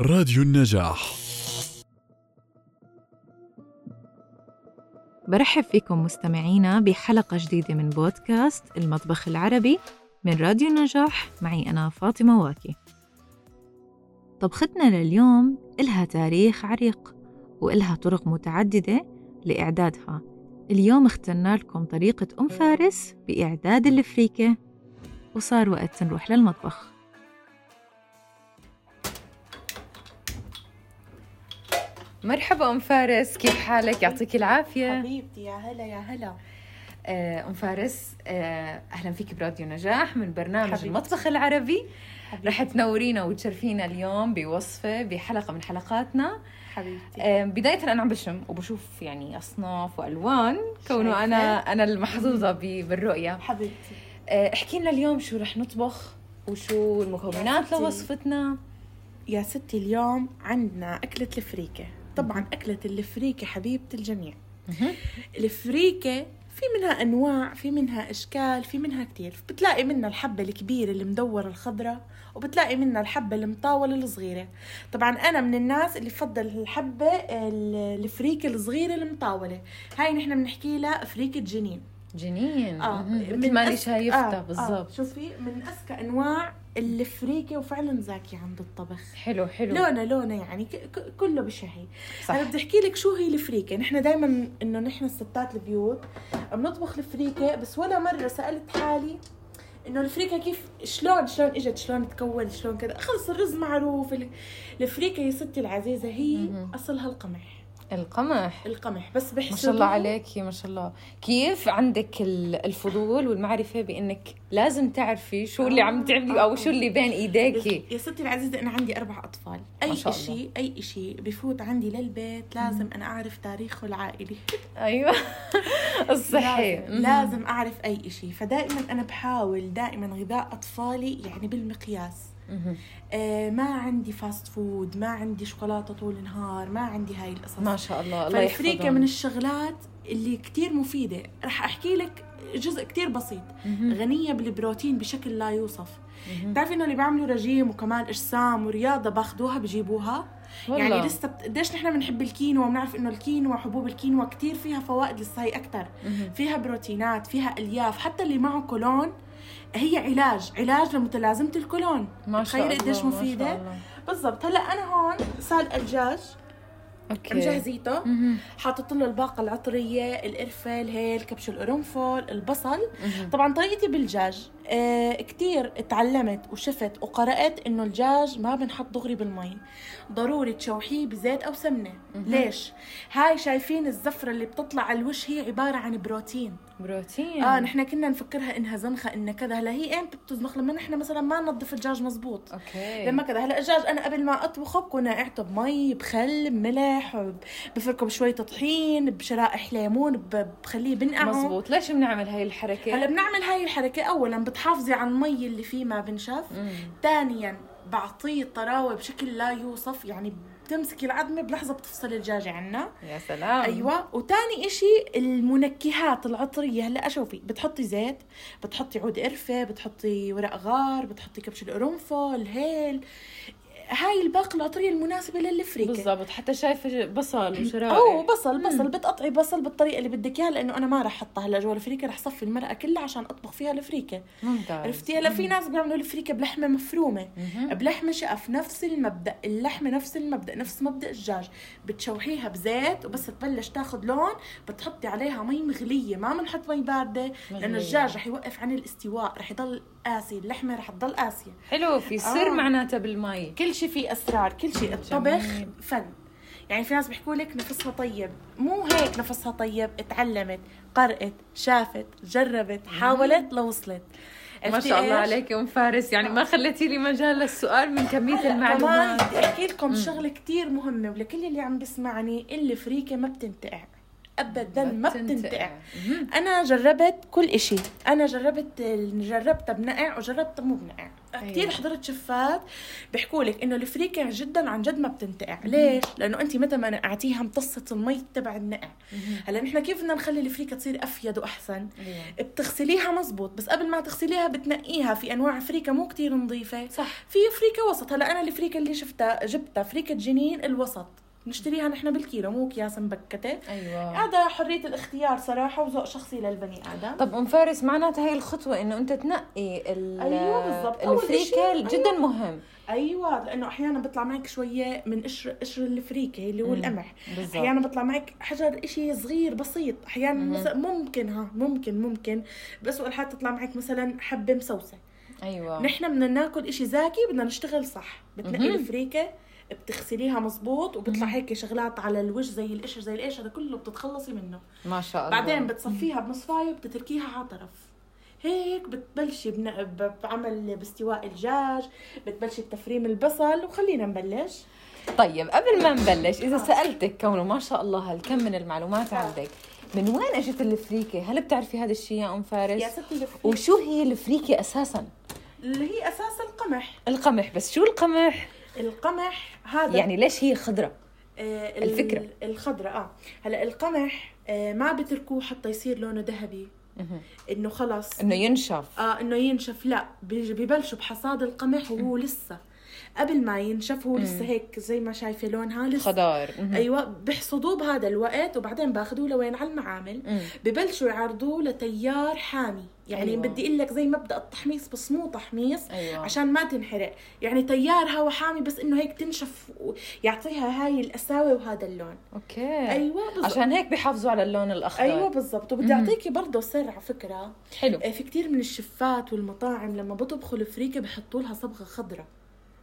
راديو النجاح. برحب فيكم مستمعينا بحلقة جديدة من بودكاست المطبخ العربي من راديو النجاح. معي أنا فاطمة واكي. طبختنا لليوم إلها تاريخ عريق وإلها طرق متعددة لإعدادها. اليوم اخترنا لكم طريقة أم فارس بإعداد الفريكة وصار وقت نروح للمطبخ. مرحبا أم فارس كيف حالك؟ يعطيك العافية. حبيبتي يا هلا يا هلا. آه، أم فارس آه، أهلا فيك براديو نجاح من برنامج حبيبتي. المطبخ العربي. حبيبتي. رح تنورينا وتشرفينا اليوم بوصفة بحلقة من حلقاتنا. حبيبتي. آه، بداية أنا عم بشم وبشوف يعني أصناف وألوان كونه أنا؟ أنا المحظوظة بالرؤية. حبيبتي. احكي لنا اليوم شو رح نطبخ وشو المكونات. لوصفتنا. يا ستي اليوم عندنا أكلة الفريكة. طبعا أكلة الفريكة حبيبة الجميع. الفريكة في منها أنواع في منها أشكال في منها كتير. بتلاقي منها الحبة الكبيرة المدورة الخضراء وبتلاقي منها الحبة المطاولة الصغيرة. طبعا أنا من الناس اللي بفضل الحبة ال- الفريكة الصغيرة المطاولة. هاي نحن بنحكي لها فريكة جنين. جنين. آه. مثل ما أذكى- شايفتها آه، بالضبط. آه شوفي من اذكى أنواع الفريكه وفعلا زاكي عند الطبخ. حلو حلو. لونه لونه يعني كله بشهي. صح. أنا بدي أحكي لك شو هي الفريكه نحن دائما إنه نحن الستات البيوت بنطبخ الفريكه بس ولا مرة سألت حالي إنه الفريكه كيف شلون شلون إجت شلون تكون شلون كذا. خلص الرز معروف ال- الفريكه يا ستي العزيزة هي. أصلها القمح. القمح. القمح. بس بحسبوه ما شاء الله عليكي ما شاء الله. كيف عندك ال- الفضول والمعرفة بأنك لازم تعرفي شو اللي عم تعملي أو شو اللي بين إيديكي؟ يا ستي العزيزة أنا عندي أربع أطفال. أي. إشي أي إشي بفوت عندي للبيت لازم أنا أعرف تاريخه العائلي. أيوة. الصحي لازم, لازم أعرف أي إشي. فدائما أنا بحاول دائما غذاء أطفالي يعني بالمقياس. آه ما عندي fast food ما عندي شوكولاتة طول النهار ما عندي هاي القصص ما شاء الله الله فالفريكة يحفظهم من الشغلات اللي كتير مفيدة رح أحكي لك جزء كتير بسيط. غنية بالبروتين بشكل لا يوصف. بتعرفي إنه اللي بيعملوا رجيم وكمال اجسام ورياضة باخذوها بجيبوها والله. يعني لسه بت... قديش نحن بنحب الكينوا وبنعرف إنه الكينوا حبوب الكينوا كتير فيها فوائد للصحة أكثر مهم. فيها بروتينات فيها ألياف حتى اللي معه كولون هي علاج علاج لمتلازمة الكولون. ما شاء الله قديش مفيدة. بالضبط. هلا أنا هون سالقه الدجاج okay. مجهزيته. حاطط له الباقة العطرية القرفه الهيل كبش القرنفل البصل. مهم. طبعا طريقتي بالدجاج آه كتير اتعلمت وشفت وقرأت إنه الدجاج ما بنحط دغري بالمي. ضروري تشوحيه بزيت أو سمنة. ليش؟ هاي شايفين الزفرة اللي بتطلع على الوش هي عبارة عن بروتين. بروتين. آه نحن كنا نفكرها إنها زنخة انها كذا. هلا هي إمتى بتزنخ لما نحن مثلا ما ننظف الدجاج مزبوط. okay. لما كذا. هلا الدجاج أنا قبل ما أطبخه بكون نقعته بمي بخل بملح بفركه بشويه طحين بشرائح ليمون بخليه بنقعه. مزبوط. ليش بنعمل هاي الحركة؟ هلا بنعمل هاي الحركة. أولا بتحافظي على المي اللي فيه ما بنشف. ثانيا بعطيه طراوة بشكل لا يوصف يعني بتمسكي العظمة بلحظة بتفصل الدجاجة عنا. يا سلام. أيوة. وتاني إشي المنكهات العطرية. هلا شوفي بتحطي زيت بتحطي عود قرفة بتحطي ورق غار بتحطي كبش القرنفل هيل. هاي الباقة العطرية المناسبة للفريكة بالضبط حتى شايفة بصل وشرائح اوه بصل بصل بتقطعي بصل بالطريقة اللي بدك إياها لأنه أنا ما رح أحطها هلأ جوا الفريكة رح صفي المرقه كلها عشان أطبخ فيها الفريكة. ممتاز. عرفتي؟ هلأ في ناس بيعملوا الفريكه بلحمة مفرومة. مهم. بلحمة شقف نفس المبدأ اللحمة نفس المبدأ نفس مبدأ الدجاج. بتشوحيها بزيت وبس تبلش تاخذ لون بتحطي عليها مي مغلية ما بنحط مي باردة لأنه مغلية. الدجاج رح يوقف عن الاستواء رح يضل قاسي اللحمة رح تضل قاسية. حلو في سر آه. معناتها بالمي. كل شيء فيه أسرار كل شيء الطبخ جميل. فن. يعني في ناس بيحكوا لك نفسها طيب. مو هيك نفسها طيب اتعلمت قرأت شافت جربت حاولت لوصلت. ما شاء الله؟ عليك أم فارس. يعني ما خليتي لي مجال للسؤال من كمية المعلومات. كمان بدي أحكي لكم شغلة كتير مهمة ولكل اللي عم بيسمعني اللي فريكة ما بتنتقع. ابدا ما بتنتقع. أنا جربت كل إشي. أنا جربت جربتها بنقع وجربتها مو بنقع أيوة. كثير حضرت شفات بيحكوا لك إنه الفريكه جدا عن جد ما بتنتقع. ليش؟ لأنه انت متى ما نقعتيها امتصت المي تبع النقع. هلأ نحن كيف بدنا نخلي الفريكة تصير أفيد وأحسن؟ أيوة. بتغسليها مزبوط بس قبل ما تغسليها بتنقيها في أنواع فريكة مو كثير نظيفة. صح. في فريكة وسط. هلأ أنا الفريكة اللي شفتها جبتها فريكة جنين الوسط. نشتريها نحن بالكيلو مو أكياس مبكتة. أيوه. هذا حرية الاختيار صراحة وذوق شخصي للبني آدم. طب أم فارس معناتها هي الخطوة إنه أنت تنقي أيوه بالضبط. الفريكه جدا أيوة. مهم. أيوه لأنه أحيانا بيطلع معك شوية من قشر قشر الفريكة اللي هو القمح. أحيانا بيطلع معك حجر إشي صغير بسيط. أحيانا ممكن ها ممكن ممكن. بس حتى تطلع معك مثلا حبة مسوسة. أيوه. نحن بدنا ناكل إشي زاكي بدنا نشتغل صح. بتنقي الفريكة بتغسليها مزبوط وبتطلع هيك شغلات على الوجه زي القشر زي الإيش هذا كله بتتخلصي منه ما شاء الله بعدين بتصفيها بمصفايه وبتتركيها على طرف هيك بتبلشي بعمل باستواء الدجاج بتبلشي بتفريم البصل وخلينا نبلش طيب قبل ما نبلش إذا. سألتك كونه ما شاء الله هالكم من المعلومات آه. عندك من وين إجت الفريكة؟ هل بتعرفي هذا الشيء يا أم فارس؟ يا ستي الفريكة وشو هي الفريكة أساسا؟ اللي هي أساس القمح القمح بس شو القمح؟ القمح هذا يعني ليش هي خضرة؟ آه الفكرة. الخضرة آه. هلا القمح آه ما بتركوه حتى يصير لونه ذهبي. إنه خلص. إنه ينشف. آه إنه ينشف. لا ببلشوا بحصاد القمح وهو لسه. قبل ما ينشف هو لسه هيك زي ما شايفة لونها لسه. خضار. أيوه بحصدوه بهذا الوقت وبعدين باخذوه لوين؟ على المعامل. ببلشوا يعرضوه لتيار حامي. يعني أيوة. بدي أقول لك زي مبدا التحميص بس مو تحميص أيوة. عشان ما تنحرق. يعني تيار هوا حامي بس إنه هيك تنشف ويعطيها هاي القساوة وهذا اللون. okay. أيوه بالزبط. عشان هيك بيحافظوا على اللون الأخضر. أيوه بالضبط. وبدي أعطيكي برضه سر على فكرة. حلو. آه، في كثير من الشفات والمطاعم لما بطبخوا الفريكة بحطوا لها صبغة خضراء.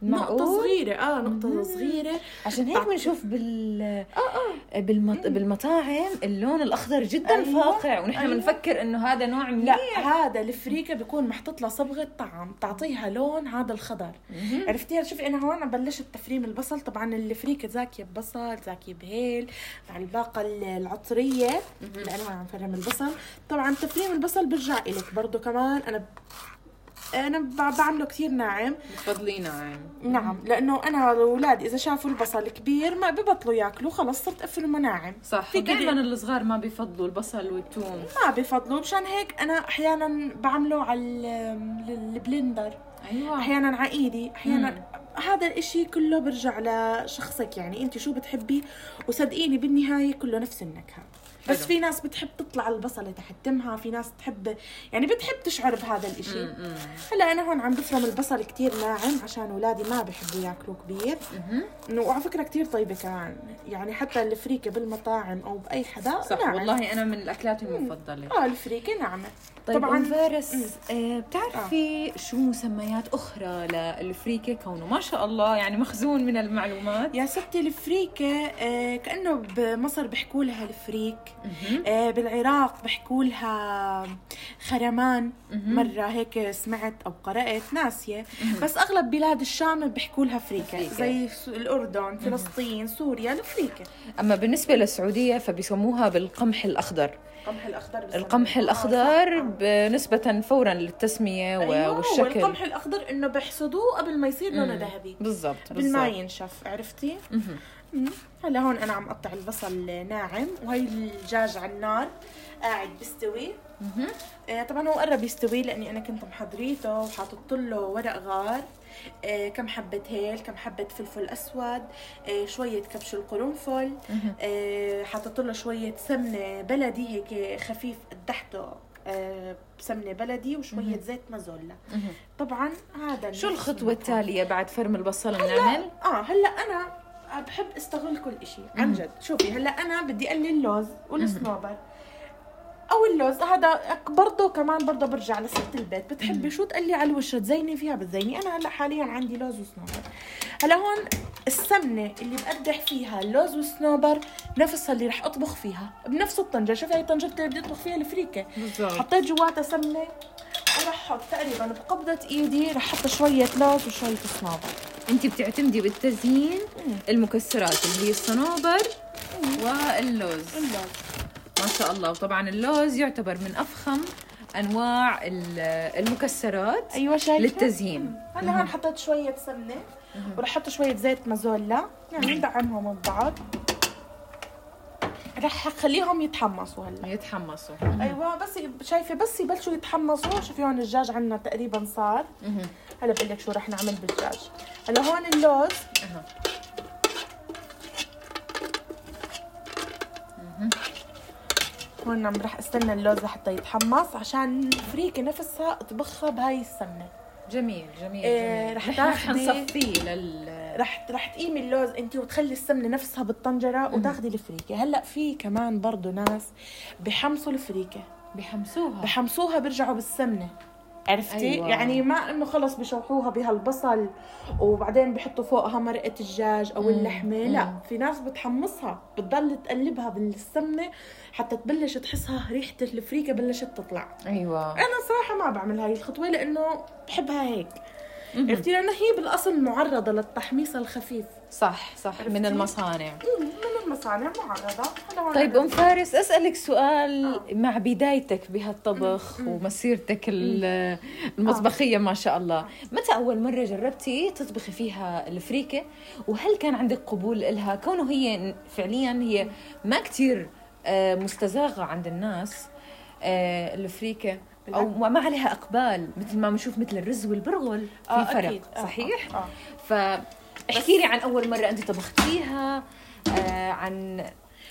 معقول؟ نقطة صغيرة. آه نقطة مم. صغيرة. عشان هيك بنشوف بال آه آه. بالمط... بالمطاعم اللون الأخضر جدا أيوة. فاقع ونحن بنفكر أيوة. إنه هذا نوع من لا هذا الفريكة بيكون محطوط له صبغة طعم تعطيها لون هذا الخضر. عرفتي شوفي أنا هون بلشت تفريم البصل. طبعا الفريكة زاكية ببصل زاكية بهيل مع الباقة العطرية. لأنه عم فرم البصل. طبعا تفريم البصل برجع إلك برضه كمان. أنا أنا بعمله كثير ناعم. بتفضليه ناعم. نعم لأنه أنا الاولاد إذا شافوا البصل كبير ما ببطلوا ياكلوا خلص صرت افرمه ناعم. صح دائما الصغار ما بيفضلوا البصل والثوم. ما بيفضلوا مشان هيك أنا أحيانا بعمله على البلندر. أيوه. أحيانا على إيدي أحيانا مم. هذا الإشي كله برجع لشخصك يعني أنت شو بتحبي؟ وصدقيني بالنهاية كله نفس النكهة. بس حلو. في ناس بتحب تطلع البصلة تحت تمها في ناس تحب يعني بتحب تشعر بهذا الإشي. هلا أنا هون عم بفرم البصل كتير ناعم عشان اولادي ما بيحبوا ياكلوه كبير. وعلى فكرة كتير طيبة كمان يعني حتى الفريكة بالمطاعم أو بأي حدا صح ناعم. والله أنا من الأكلات المفضلة. آه الفريكة ناعمة. طيب طبعا فارس آه بتعرفي آه. شو مسميات أخرى للفريكة؟ كونه ما شاء الله يعني مخزون من المعلومات. يا ستي الفريكة آه كأنه بمصر بيحكوا لها الفريك. بالعراق بحكوا لها خرمان. مرة هيك سمعت أو قرأت ناسية. بس أغلب بلاد الشام بحكوا لها فريكة زي الأردن فلسطين سوريا الفريكة أما بالنسبة للسعودية فبيسموها بالقمح الأخضر. القمح الأخضر القمح الأخضر بنسبة فورا للتسمية أيوة والشكل. والقمح الأخضر إنه بحصدوه قبل ما يصير لونه ذهبي. بالضبط قبل ما ينشف عرفتي؟ هلا هون أنا عم اقطع البصل ناعم وهي الدجاج على النار قاعد بيستوي. آه طبعا هو قرب يستوي لأني أنا كنت محضريته وحاطط له ورق غار. آه كم حبة هيل كم حبة فلفل أسود آه شوية كبش القرنفل. آه حاطط له شوية سمنة بلدي هيك خفيف قدحته آه بسمنة بلدي وشوية زيت مازولا. طبعا هذا شو الخطوة التالية بعد فرم البصل بنعمل؟ آه هلا أنا بحب استغل كل شيء عن جد. شوفي هلأ أنا بدي اقلي اللوز والصنوبر. أو اللوز هذا برضه كمان برضه برجع لست البيت. بتحبي شو تقلي على الوش؟ تزيني فيها بتزيني. أنا هلأ حاليا عندي لوز وصنوبر. هلأ هون السمنة اللي بقدح فيها اللوز والصنوبر نفسها اللي رح أطبخ فيها بنفس الطنجة. شوفي هي طنجتي اللي بدي اطبخ فيها الفريكة. بالضبط. حطيت جواتها سمنة ورح أحط تقريبا بقبضة إيدي رح أحط شوية لوز وشوية صنوبر. انت بتعتمدي بالتزيين المكسرات اللي هي الصنوبر واللوز. اللوز ما شاء الله. وطبعا اللوز يعتبر من أفخم أنواع ال- المكسرات أيوه شايفة؟ للتزيين. هلا هون حطيت شوية سمنة ورح أحط شوية زيت مازولا يعني ندعمهم ببعض. رح أخليهم يتحمصوا هلأ. يتحمصوا. أيوه بس شايفة بس يبلشوا يتحمصوا. شوفي هون الدجاج عندنا تقريبا صار. هلأ بقول لك شو رح نعمل بالدجاج. هلأ هون اللوز. هون عم رح استنى اللوز لحتى يتحمص عشان الفريكه نفسها اطبخها بهاي السمنة. جميل جميل إيه، جميل. رح نحن رح تاخدي- نصفيه لل رح رح تقيمي اللوز انت وتخلي السمنة نفسها بالطنجرة وتاخدي الفريكه هلأ في كمان برضه ناس بحمصوا الفريكه بحمسوها بحمصوها بيرجعوا بالسمنة. عرفتي؟ أيوة. يعني ما إنه خلص بشوحوها بهالبصل وبعدين بحطوا فوقها مرقة الدجاج أو مم. اللحمة. لأ مم. في ناس بتحمصها بتضل تقلبها بالسمنة حتى تبلش تحسها ريحة الفريكه بلشت تطلع. أيوه. أنا صراحة ما بعمل هاي الخطوة لأنه بحبها هيك. عرفتي؟ لأنه هي بالأصل معرضة للتحميص الخفيف. صح صح من؟ المصانع. من المصانع معرضة. طيب أم فارس أسألك سؤال آه. مع بدايتك بهالطبخ. ومسيرتك ال- المطبخية ما شاء الله. متى أول مرة جربتي تطبخي فيها الفريكة؟ وهل كان عندك قبول لها كونه هي فعليا هي ما كتير آه، مستزاغة عند الناس. آه، الفريكه أو. ما عليها أقبال مثل ما بنشوف مثل الرز والبرغل في آه، فرق أكيد. آه، صحيح؟ آه، آه. فاحكي لي عن أول مرة أنت طبختيها آه عن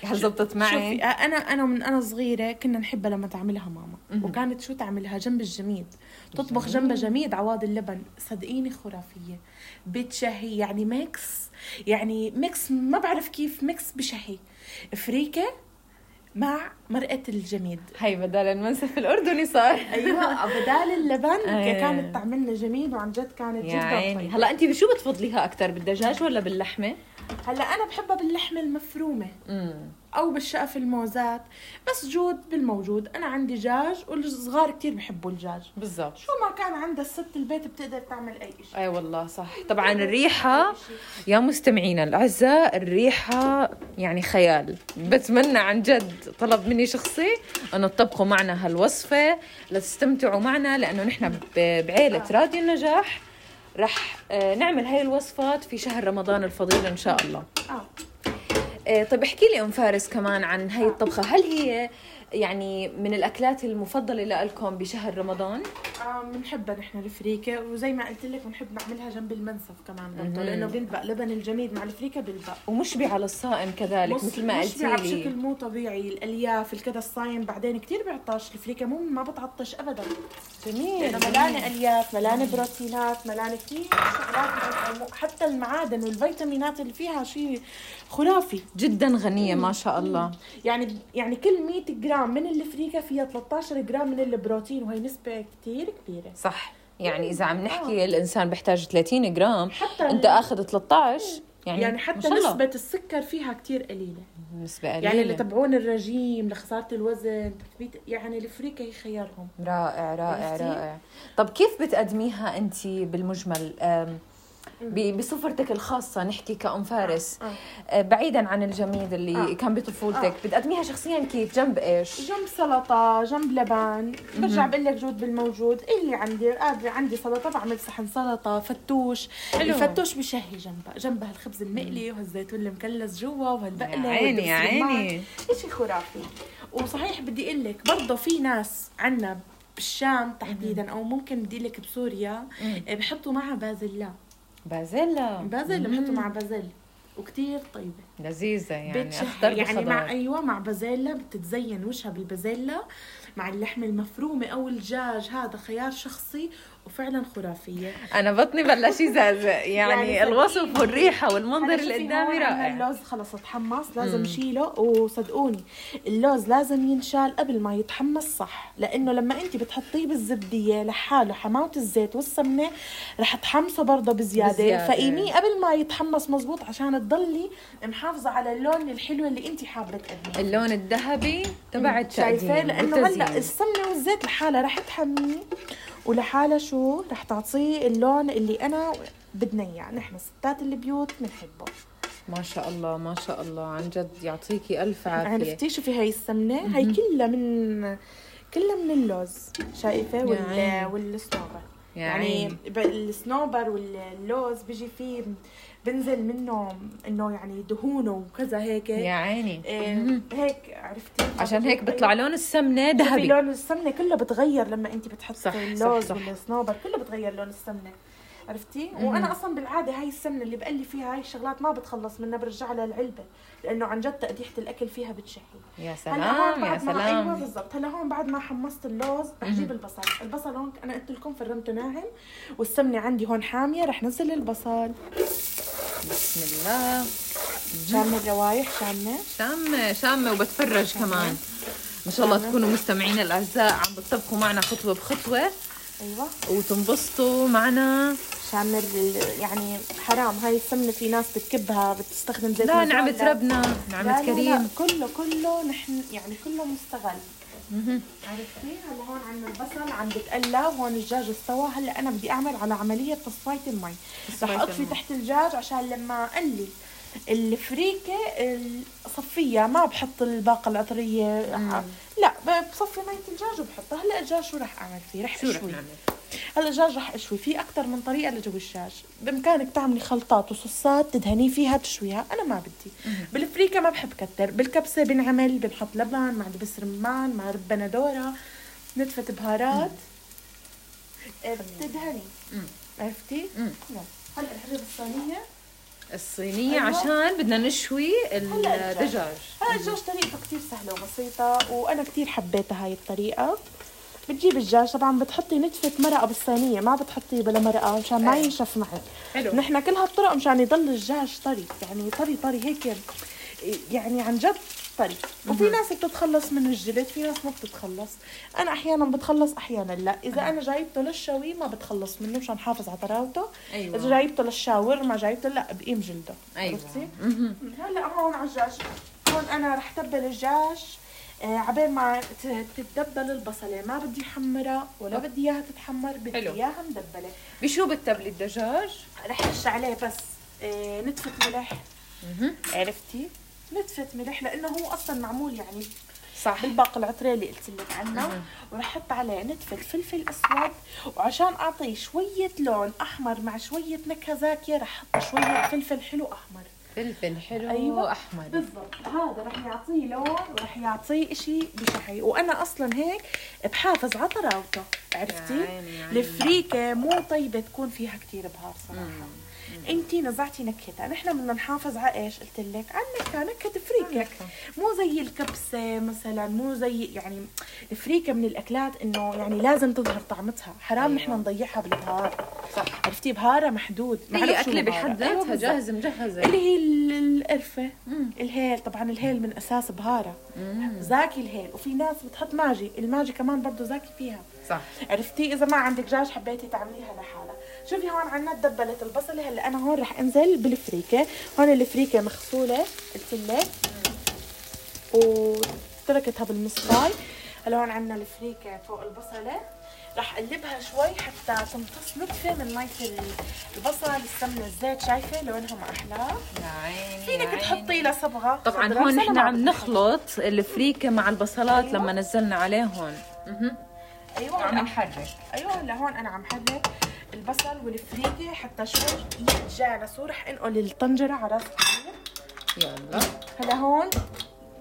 هل زبطت معي؟ شوفي آه، أنا أنا من أنا صغيرة كنا نحبها لما تعملها ماما. وكانت شو تعملها؟ جنب الجميد. تطبخ جنبها جميد عواد اللبن. صدقيني خرافية. بتشهي يعني mix يعني mix ما بعرف كيف mix بشهي. فريكه مع مرقه الجميد. هي بدل المنسف الأردني صار. أيوه بدال اللبن. أيه. كانت تعملنا جميد وعن جد كانت جدا عيني طيبة. هلا انت بشو بتفضليها أكثر بالدجاج ولا باللحمة؟ هلا أنا بحبها باللحمة المفرومة. امم أو بالشقف الموزات. بس جود بالموجود. أنا عندي دجاج والصغار كتير بحبوا الدجاج بالضبط. شو ما كان عندها الست البيت بتقدر تعمل أي شيء أي والله صح. طبعا الريحة يا مستمعينا الأعزاء الريحة يعني خيال. بتمنى عن جد طلب مني شخصي انه تطبقوا معنا هالوصفة لتستمتعوا معنا لأنه نحن بعيلة راديو النجاح. رح آه، نعمل هاي الوصفات في شهر رمضان الفضيل إن شاء الله. آه آه، طيب احكي لي أم فارس كمان عن هاي الطبخة. هل هي يعني من الأكلات المفضلة لكم بشهر رمضان؟ بنحبها نحن الفريكه وزي ما قلت لك بنحب نعملها جنب المنسف كمان. برضه لأنه بيلبق لبن الجميد مع الفريكه بيلبق. ومشبعه للصائم كذلك مش- مثل ما قلتي مشبعة بشكل لي مو طبيعي الألياف الكذا الصايم بعدين كتير بيعطش الفريكه مو ما بتعطش ابدا. جميل. لأنه ملانة ألياف ملانة بروتينات ملانة كثير شغلات حتى المعادن والفيتامينات اللي فيها شيء خرافي. جدا غنية ما شاء الله. يعني يعني كل 100 جرام من الفريكه فيها 13 جرام من البروتين وهي نسبة كثير كبيرة. صح. يعني إذا عم نحكي الإنسان بيحتاج 30 جرام حتى أنت أخذ 13 يعني, يعني حتى. نسبة السكر فيها كتير قليلة. نسبة قليلة. يعني اللي تبعون الرجيم لخسارة الوزن تثبيت يعني الفريكة هي خيارهم رائع رائع؟ رائع. طب كيف بتقدميها انت بالمجمل؟ أم، ب- بصفرتك الخاصة نحكي كأم فارس. آه. آه، بعيدا عن الجميد اللي آه. كان بطفولتك. بتقدميها شخصيا كيف؟ جنب إيش؟ جنب سلطة جنب لبن. برجع بقول لك جود بالموجود. اللي عندي قادرة عندي سلطة بعمل صحن سلطة فتوش. حلو. الفتوش بشهي جنبها. جنبها الخبز المقلي وهالزيتون المكلس جوا وهالبقلة يا عيني يا. عيني. إشي خرافي. وصحيح بدي أقول لك برضه في ناس عنا بالشام تحديدا أو ممكن بدي لك بسوريا. آه، بحطوا معها بازلا بازيلا. بازل مم. بحطوا مع بازل وكتير طيبة. لذيذة يعني بتشهي يعني مع أيوه مع بازيلا بتتزين وشها بالبازيلا. مع اللحمة المفرومة أو الدجاج. هذا خيار شخصي وفعلا خرافية. أنا بطني بلش يزعزع يعني, يعني الوصف والريحة والمنظر اللي قدامي رائع. اللوز خلص تحمص لازم. شيله وصدقوني اللوز لازم ينشال قبل ما يتحمص صح. لأنه لما انت بتحطيه بالزبدية لحاله حماوة الزيت والسمنة رح تحمصه برضه بزيادة, بزيادة. فقيميه قبل ما يتحمص مزبوط عشان تضلي محافظة على اللون الحلو اللي انت حابة تقدميه. اللون الذهبي تبع التقديم. شايفه لأنه هلأ السمنة والزيت لحالها رح تحميه ولحالها شو؟ رح تعطيه اللون اللي أنا بدنا إياه. نحن ستات البيوت بنحبه. ما شاء الله ما شاء الله. عن جد يعطيكي ألف عافية. عرفتي شوفي هاي السمنة؟ هاي كلها من كلها من اللوز. شايفة؟ وال يا يعني عيني. ب- السنوبر واللوز بيجي فيه بنزل منه إنه يعني دهونه وكذا هيك. يا عيني. إيه. هيك عرفتي؟ عشان هيك بيطلع لون السمنة ذهبي. لون السمنة كله بتغير لما انت بتحطي صح، اللوز صح. والسنوبر كله بتغير لون السمنة. عرفتي؟ مهم. وأنا أصلا بالعادة هاي السمنة اللي بقلي فيها هاي الشغلات ما بتخلص منها برجع لها العلبة لأنه عن جد تقديحه الأكل فيها بتشهي يا هلا هون سلام يا بعد ما أيوه سلام. بالضبط. هلا هون بعد ما حمصت اللوز رح مهم. جيب البصل. البصل هون أنا قلت لكم فرمته ناعم والسمنة عندي هون حامية رح نزل البصل بسم الله. شامة الروايح شامة. شامة شامة وبتفرج كمان. ما شاء الله شامة. تكونوا مستمعين الأعزاء. عم بتطبخوا معنا خطوة بخطوة. أيوه. وتنبسطوا معنا. شامة ال- يعني حرام. هاي السمنة في ناس بتكبها بتستخدم زيت لا. نعمة ربنا لا نعمة لا لا. كريم. كله كله نحن يعني كله مستغل. مهم. عرفتي هلا هون عندنا البصل عم بتقلى وهون الدجاج استوى هلا أنا بدي أعمل على عملية تصفية المي رح أطفي. تحت الدجاج عشان لما أقلي الفريكة ال- صفيها ما بحط الباقة العطرية. لا بصفي مية الدجاج وبحطها هلا الدجاج شو رح أعمل فيه رح شو أشوي؟ هلا الدجاج رح اشوي في أكثر من طريقة لجو الدجاج بإمكانك تعملي خلطات وصوصات تدهنيه فيها تشويها. أنا ما بدي. بالفريكة ما بحب كتر. بالكبسة بنعمل بنحط لبن مع دبس رمان مع ربنا دورة نتفة بهارات. إيه، بتدهني مم. عرفتي؟ هلا الحجر الصينيه الصينية أيوة. عشان بدنا نشوي الدجاج. هلا الدجاج طريقته كتير سهلة وبسيطة وأنا كتير حبيتها هاي الطريقة. بتجيب الدجاج طبعا بتحطي نتفة مرقة بالصينية ما بتحطي بلا مرقة مشان ما. ينشف معك. حلو. نحن كل هالطرق مشان يضل الدجاج طري يعني طري طري هيك يعني عن جد طري. وفي ناس بتتخلص من الجلد في ناس ما بتتخلص. أنا أحيانا بتخلص أحيانا لا. إذا أنا جايبته للشوي ما بتخلص منه مشان حافظ على طراوته. أيوة. إذا جايبته للشاور ما جايبته لا بقيم جلده؟ مهم. هلأ هون على الدجاج هون أنا رح تبل الدجاج عبال ما ت- تتدبل البصلة ما بدي حمرها ولا. بدي إياها تتحمر بدي. إياها مدبلة بشو بتبلي الدجاج؟ رح رش عليه بس آه نتفه ملح. عرفتي نتفه ملح لأنه هو أصلا معمول يعني صح بالباقة العطرية اللي قلت لك عنها. ورح أحط عليه نتفة فلفل أسود وعشان أعطيه شوية لون أحمر مع شوية نكهة زاكية رح أحط شوية فلفل حلو أحمر فلفل حلو أيوة. أحمر. بالضبط. هذا رح يعطيه لون ورح يعطيه إشي بشهي وأنا أصلا هيك بحافظ على طراوته عرفتي. الفريكة مو طيبة تكون فيها كتير بهار صراحة. انتي نزعتي نكهتها نحن بدنا نحافظ على إيش؟ قلت لك على النكهة نكهة فريكه نكهة. مو زي الكبسة مثلا مو زي يعني الفريكه من الأكلات إنه يعني لازم تظهر طعمتها. حرام أيوة. نحن نضيعها بالبهار. صح. عرفتي؟ بهارها محدود. هي بهارها. بحد أيوة ذاتها بالضبط. جاهزة مجهزة. اللي هي ال- القرفة. الهيل طبعا الهيل من أساس بهارة مم. زاكي الهيل. وفي ناس بتحط Maggi. ال Maggi كمان برضه زاكي فيها. صح. عرفتي؟ إذا ما عندك دجاج حبيتي تعمليها لحالها شوفي هون عنا تدبلت البصله هلأ أنا هون رح أنزل بالفريكة. هون الفريكة مغسولة قلت لك وتركتها بالمصفاي. هلأ هون عنا الفريكة فوق البصلة. رح أقلبها شوي حتى تمتص نتفه من مية ال- البصل السمنة الزيت. شايفة؟ لونها ما احلاه يا عيني فينك. تحطي لها صبغة؟ طبعا هون نحن عم نخلط الفريكة مع البصلات أيوة. لما نزلنا عليه هون مهم. أيوه هلا- نحرك. أيوه هلأ هون أنا عم حرك. البصل والفريكة حتى شوي يتجانسوا رح انقل الطنجرة على راس يلا. هلا هون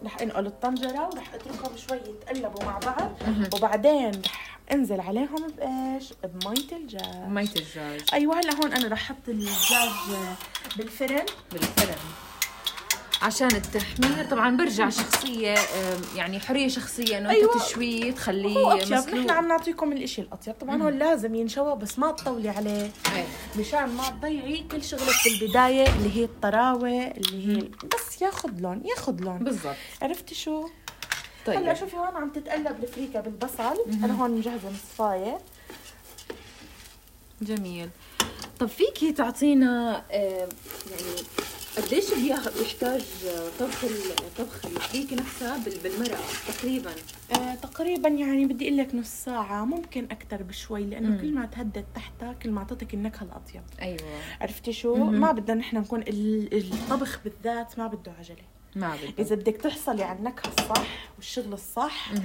رح انقل الطنجرة ورح اتركهم شوي يتقلبوا مع بعض. وبعدين رح انزل عليهم بإيش؟ بمية الدجاج مية الدجاج أيوه هلا هون أنا رح أحط الدجاج بالفرن. بالفرن. عشان التحمير. طبعا برجع شخصية آم، يعني حرية شخصية إنه أيوة. انت تشويه تخليه أطيب. نحن مسلوق عم نعطيكم الإشي الأطيب. طبعا هو لازم ينشوى بس ما تطولي عليه. أي. مشان ما تضيعي كل شغلك بالبداية اللي هي الطراوة اللي هي بس ياخد لون ياخد لون. بالضبط. عرفتي شو؟ طيب. هلا شوفي هون عم تتقلب الفريكة بالبصل. أنا هون مجهزة مصفاية. جميل. طب فيكي تعطينا يعني قديش بيحتاج طبخ طبخ الفريكه نفسها بالمرقه تقريبا؟ آه تقريبا يعني بدي أقول لك نص ساعة ممكن أكثر بشوي لأنه مم. كل ما تهدت تحتها كل ما اعطتك النكهة الأطيب. أيوه. عرفتي شو؟ مم. ما بدنا نحن نكون الطبخ بالذات ما بده عجلة. ما بدنا إذا بدك تحصلي على النكهة الصح والشغل الصح مم.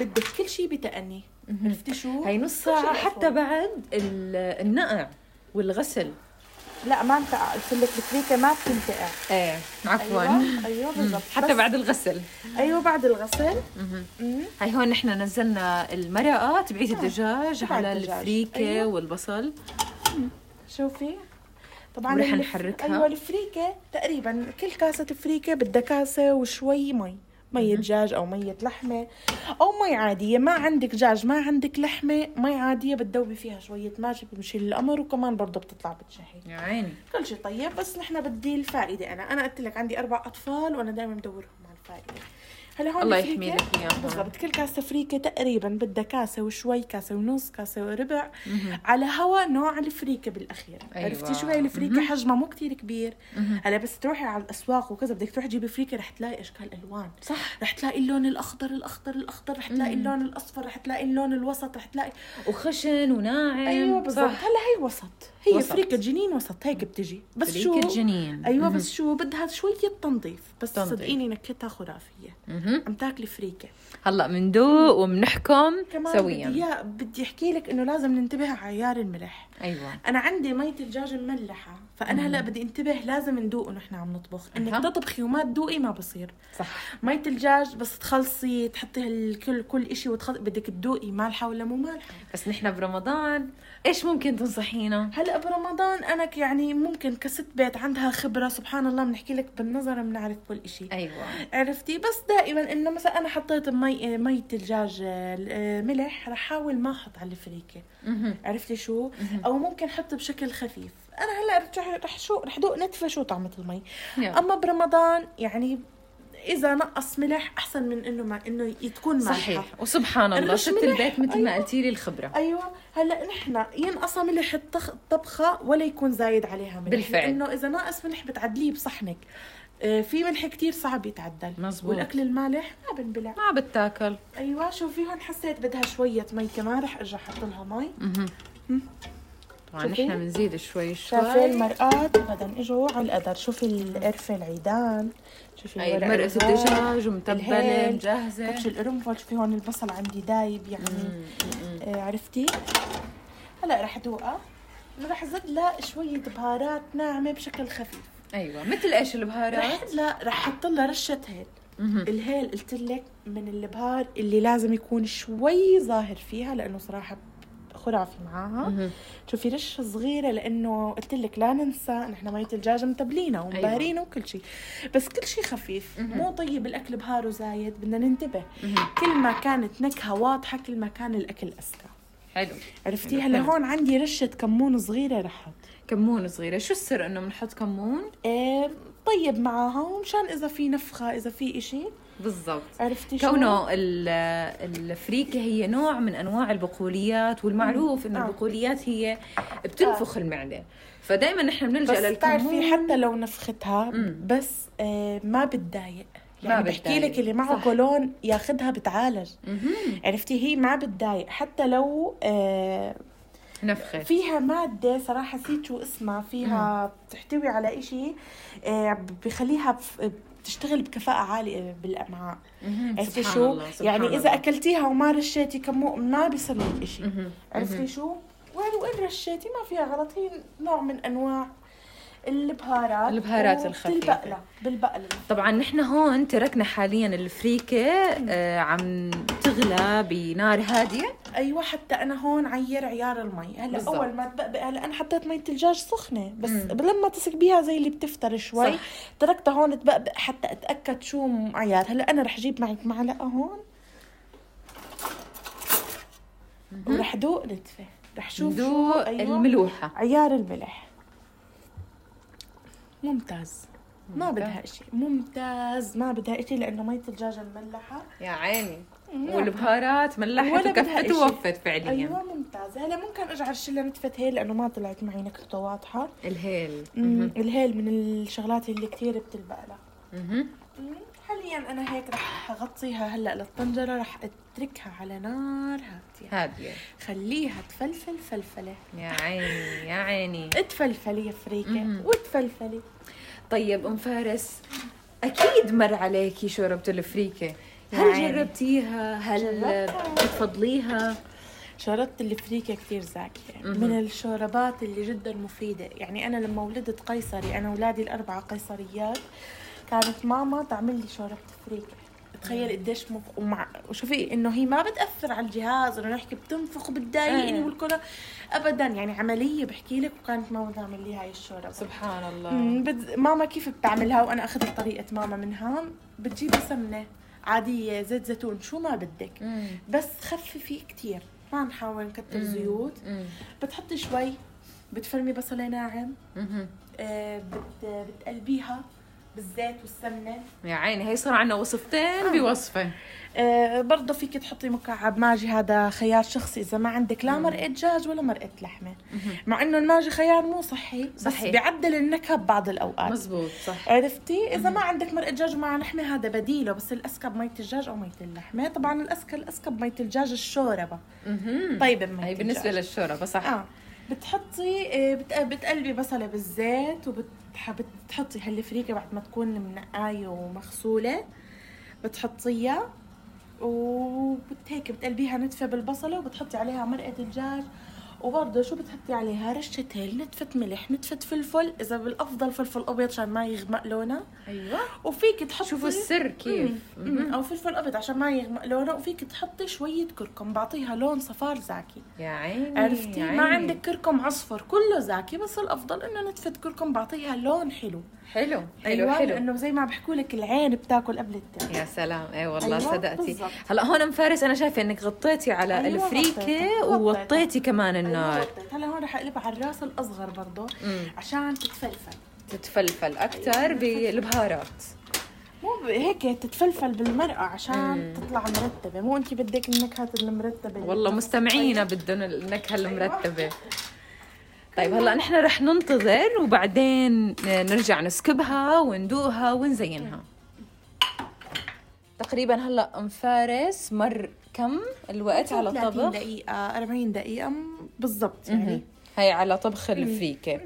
بدك كل شيء بتأني. عرفتي شو؟ هي نص ساعة حتى بعد النقع والغسل. لا ما انت قلت لك الفريكه ما بتنتقع. إيه عفوا. أيوه, أيوة بالضبط. حتى بعد الغسل. أيوه بعد الغسل. هاي هون نحن نزلنا المرقة تبعيت آه. الدجاج على الفريكه أيوة. والبصل. شوفي. طبعا ورح نحركها. أيوه الفريكه تقريبا كل كاسة فريكه بدها كاسة وشوي مي. مية دجاج أو مية لحمة أو مي عادية. ما عندك دجاج ما عندك لحمة مي عادية بتدوبي فيها شوية ماجي بمشي الأمر وكمان برضه بتطلع بتشهي. يا عيني. كل شيء طيب بس نحن بدي الفائدة أنا. أنا قلت لك عندي أربع أطفال وأنا دائما بدورهم على الفائدة. هلا هون الله يحمي لك اياها بالضبط كل كاسه فريكه تقريبا بدها كاسه وشوي كاسه ونص كاسه وربع على هوا نوع الفريكه بالأخير. أيوة. عرفتي شو هي الفريكه حجمها مو كتير كبير. هلا بس تروحي على الأسواق وكذا بدك تروحي تجيبي فريكه رح تلاقي أشكال ألوان. صح. رح تلاقي اللون الأخضر الأخضر الأخضر رح تلاقي اللون الأصفر رح تلاقي اللون الوسط رح تلاقي وخشن وناعم. أيوه بالضبط. هلا هي وسط. هي وسط. فريكه جنين وسط. هيك بتجي. بس شو؟ جنين. أيوه بس شو؟ بدها شوية تنظيف. بس صدقيني نكهتها خرافية. عم تاكلي فريكة. هلا بندوق وبنحكم سويا. بدي بدي أحكي لك إنه لازم ننتبه على عيار الملح. أيوه. أنا عندي مية الدجاج مملحه فأنا هلأ بدي انتبه لازم ندوق ونحن عم نطبخ إنك تطبخي وما تدوقي ما بصير. صح. مية الدجاج بس تخلصي تحطي الكل كل شيء وتخلصي بدك تدوقي مالحة ولا مو مالحة. بس نحن برمضان إيش ممكن تنصحينا؟ هلأ برمضان أنا يعني ممكن كست بيت عندها خبرة سبحان الله بنحكي لك بالنظر بنعرف كل شيء أيوه. عرفتي؟ بس دائما إنه مثلا أنا حطيت مي مية الدجاج آه، ملح رح أحاول ما أحط على الفريكة. عرفتي شو؟ أو ممكن أحط بشكل خفيف. أنا هلأ رح رح شو رح دوق نتفة شو طعمة المي. أما برمضان يعني إذا نقص ملح أحسن من إنه ما إنه تكون مالحة. صحيح. وسبحان الله ست البيت مثل أيوة. ما قلتي لي الخبرة. أيوه. هلأ نحن ينقص ملح الطبخة ولا يكون زايد عليها ملح. بالفعل. انه إذا ناقص ملح بتعدليه بصحنك. آه، في ملح كتير صعب يتعدل. مزبوط والأكل المالح ما بنبلع. ما بتاكل. أيوه. شوفي هون حسيت بدها شوية مي كمان رح أرجع أحط لها مي. طبعا نحن بنزيد شوي شوي. شوفي المرقات غدا إجوا على القدر شوفي القرفة العيدان. شوفي هي مرقة الدجاج ومتبلة مجهزة. كبش القرنفل. شوفي هون البصل عندي دايب يعني. آه عرفتي؟ هلأ رح ادوقها رح زد لها شوية بهارات ناعمة بشكل خفيف. أيوه. مثل إيش البهارات؟ رح لا رح أحط لها رشة هيل. الهيل قلت لك من البهار اللي لازم يكون شوي ظاهر فيها لأنه صراحة خرافي معاها. شوفي رشة صغيرة لأنه قلت لك لا ننسى نحن مية الدجاج متبلينة ومبهرينه أيوة. وكل شيء بس كل شيء خفيف. مو طيب الأكل بهاره زايد بدنا ننتبه. كل ما كانت نكهة واضحة كل ما كان الأكل اذكى حلو. عرفتي؟ هلا هون عندي رشة كمون صغيرة رح كمون صغيرة. شو السر إنه بنحط كمون؟ إيه طيب معاها ومشان إذا في نفخة إذا في إشي. بالضبط. عرفتي شو؟ كونه الفريكه هي نوع من أنواع البقوليات والمعروف إنه آه. البقوليات هي بتنفخ آه. المعده فدائما نحن بنلجأ للكمون. بس بتعرفي حتى لو نفختها مم. بس آه ما بتضايق. يعني بحكي لك اللي معه كولون ياخذها بتعالج. عرفتي؟ هي ما بتضايق. حتى لو آه نفخة فيها مادة صراحة نسيت شو اسمها فيها بتحتوي على إشي آه بخليها بتشتغل بكفاءة عالية بالأمعاء. عرفتي شو؟ الله يعني إذا. أكلتيها وما رشيتي كمون ما بيصير لك شيء عرفتي شو؟ وين وين رشيتي؟ ما فيها غلط. هي نوع من أنواع البهارات البهارات الخفيفة. بالبقلة. بالبقلة طبعا نحن هون تركنا حاليا الفريكة آه عم تغلى بنار هادية. أيوه حتى أنا هون عير عيار المي. هلأ بالزبط. اول ما تبقبق هلأ أنا حطيت مية الدجاج سخنة بس مم. لما تسكبيها زي اللي بتفتر شوي. صح. تركتها هون تبقبق حتى أتأكد شو عيار هلأ أنا رح أجيب معك معلقة هون. ورح دوق نتفه رح شوف شو أيوة. الملوحة. عيار الملح. ممتاز. ما بدها شيء ممتاز. ما بدها شيء لأنه مية الدجاج المملحة يا عيني. والبهارات ملحت وكفت. ووفت فعليا. أيوه ممتازه هلا ممكن أرجع ارشلها نتفه هيل لأنه ما طلعت معي نكهته واضحة. الهيل. مم. الهيل من الشغلات اللي كثير بتلبق لها. حاليا أنا هيك رح أغطيها هلا للطنجرة. رح أتركها على نار هادية. هادية. خليها تفلفل فلفلة. يا عيني يا عيني. اتفلفلي يا فريكة. مم. وتفلفلي طيب أم فارس أكيد مر عليكي شوربة الفريكة هل عيني. جربتيها هل. بتفضليها شوربة الفريكة كتير زاكية. من الشوربات اللي جدا مفيدة يعني أنا لما ولدت قيصري أنا أولادي الأربعة قيصريات كانت ماما تعمل لي شوربة فريكة تخيل قديش مف... ومع وشوفي إنه هي ما بتأثر على الجهاز إنه نحكي بتنفخ وبتضايقني آه. والكره ابدا يعني عملية بحكي لك وكانت ماما تعمل لي هاي الشوربة سبحان الله بد... ماما كيف بتعملها وأنا أخذت طريقة ماما منها بتجيبي سمنة عادية زيت زيتون شو ما بدك مم. بس خففي كتير ما نحاول نكتر. زيوت مم. بتحطي شوي بتفرمي بصلة ناعم. آه بت... بتقلبيها بالزيت والسمنة. يا عيني هي صار عنا وصفتين بوصفة. آه برضه فيك تحطي مكعب ماجي هذا خيار شخصي إذا ما عندك لا مم. مرقة دجاج ولا مرقة لحمة. مهم. مع إنه الماجي خيار مو صحي بس صحيح. بيعدل النكهة ببعض الأوقات. مزبوط صح. عرفتي؟ إذا ما عندك مرقة دجاج مع لحمة هذا بديله بس الاسكى بميه الدجاج أو ميه اللحمة. طبعا الاسكى الاسكى بميه الدجاج الشوربة. طيبه بميه هي بالنسبة الدجاج. للشوربة صح. آه. بتحطي آه، بت- بتقلبي بصلة بالزيت وبتحطي هالفريكه بعد ما تكون منقاية ومغسولة. بتحطيها وبت هيك بتقلبيها نتفة بالبصلة وبتحطي عليها مرقة دجاج وبرضه شو بتحطي عليها؟ رشة هيل نتفة ملح نتفة فلفل إذا بالأفضل فلفل أبيض عشان ما يغمق لونه أيوه. وفيك تحطي شوفوا السر كيف. مم. مم. أو فلفل أبيض عشان ما يغمق لونه وفيك تحطي شوية كركم. بعطيها لون صفار زاكي. يا عيني عرفتي؟ يا ما عيني. عندك كركم عصفر كله زاكي بس الأفضل إنه نتفه كركم. بعطيها لون حلو. حلو حلو أيوه حلو لأنه زي ما بحكوا لك العين بتاكل قبل التاني يا سلام اي والله أيوة، صدقتي بالضبط. هلا هون ام فارس أنا شايفة إنك غطيتي على أيوة، الفريكة. ووطيتي كمان أيوة، النار غطيت. هلا هون رح اقلبها على الراس الأصغر برضه. عشان تتفلفل تتفلفل أكثر أيوة. بالبهارات مو هيك تتفلفل بالمرقة عشان مم. تطلع مرتبة مو انت بدك النكهه المرتبة والله مستمعينا بدهم النكهه المرتبه طيب هلا نحن رح ننتظر وبعدين نرجع نسكبها وندوقها ونزينها. تقريبا هلا أم فارس مر كم الوقت على 30 الطبخ دقيقة 40 دقيقة م- بالضبط. يعني. هي على طبخ الفريكه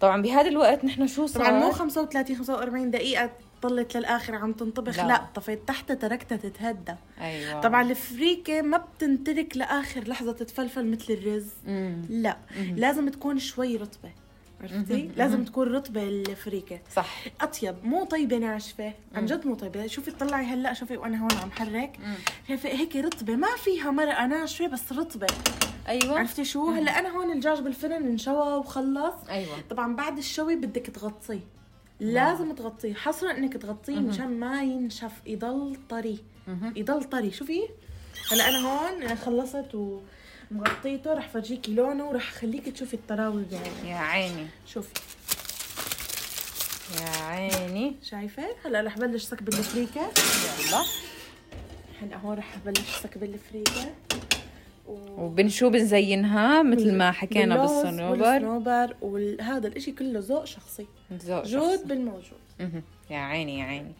طبعا بهذا الوقت نحن شو صار؟ طبعا مو 35 45 دقيقة ضلت للآخر عم تنطبخ. لا. لا, طفيت تحتها تركتها تتهدى. أيوه. طبعا الفريكة ما بتنترك لآخر لحظة تتفلفل مثل الرز. مم. لا. مهم. لازم تكون شوي رطبة. عرفتي. لازم. تكون رطبة الفريكة. صح. أطيب. مو طيبة ناشفة. عن مم. جد مو طيبة. شوفي طلعي هلأ شوفي وأنا هون عم حرك. مم. شايفة هيك رطبة. ما فيها مرقة ناشفة بس رطبة. أيوه. عرفتي شو؟ هلأ أنا هون الدجاج بالفرن انشوى وخلص. أيوه. طبعا بعد الشوي بدك تغطيه. لازم تغطيه. حصرا إنك تغطيه. مشان ما ينشف يضل طري. يضل طري. شوفي هلا أنا هون خلصت ومغطيته. رح فرجيكي لونه ورح اخليك تشوفي الطراوه بعينك يا عيني. شوفي. يا عيني. شايفة؟ هلا رح بلش سكب الفريكة. يلا. هلا هون رح بلش سكب الفريكة. و... وبنشو بنزينها؟ مثل ما حكينا بالصنوبر. والصنوبر وهذا الإشي كله ذوق شخصي. ذوق جود. بالموجود. يا عيني يا عيني.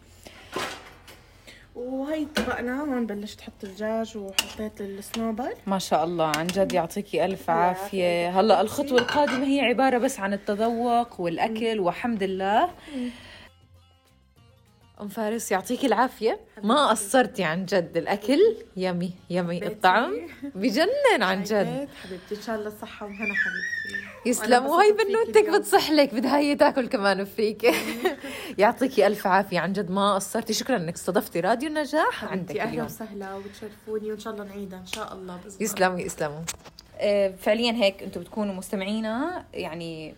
وهي طبقنا هون بلشت أحط الدجاج وحطيت الصنوبر. ما شاء الله عن جد يعطيكي عافية. يعافيك. هلا الخطوة القادمة هي عبارة بس عن التذوق والأكل وحمد الله. أم فارس يعطيكي العافية. ما قصرتي عن جد. الأكل يمي يمي. الطعم. بجنن عن جد. حبيبتي. إن شاء الله صحة وهنا حبيبتي. يسلم. وهي بنوتك. بتصح لك بدها هي تاكل كمان فيك. يعطيكي ألف عافية. عن جد ما قصرتي. شكرا إنك استضفتي راديو النجاح عندك أهلا وسهلا وبتشرفوني. وإن شاء الله نعيدها. إن شاء الله. يسلموا يسلموا. آه، فعليا هيك أنتم بتكونوا مستمعينا. يعني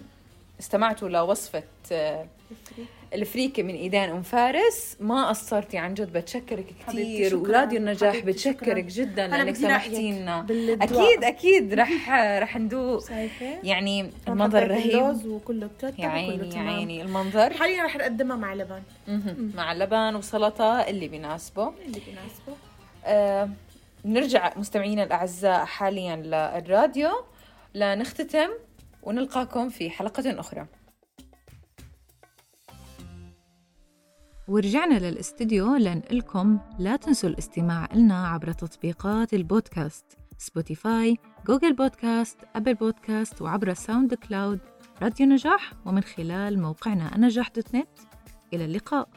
استمعتوا لوصفه آه، الفريكه من ايدين أم فارس. ما قصرتي عن جد بتشكرك كثير. وراديو النجاح بتشكرك شكراً. جدا أنا لأنك بدي رأيك سمحتي لنا بالدواء. أكيد أكيد. رح رح ندوق. يعني المنظر رهيب. وكله يا وكله عيني يا. عيني. المنظر. حاليا رح نقدمها مع لبن. مع اللبن وسلطة اللي بيناسبه اللي بيناسبه آه نرجع مستمعينا الأعزاء حاليا للراديو. لنختتم ونلقاكم في حلقة أخرى. ورجعنا للاستديو لنقلكم لا تنسوا الاستماع لنا عبر تطبيقات البودكاست Spotify، Google Podcast، Apple Podcast وعبر SoundCloud راديو نجاح ومن خلال موقعنا نجاح dot net. إلى اللقاء.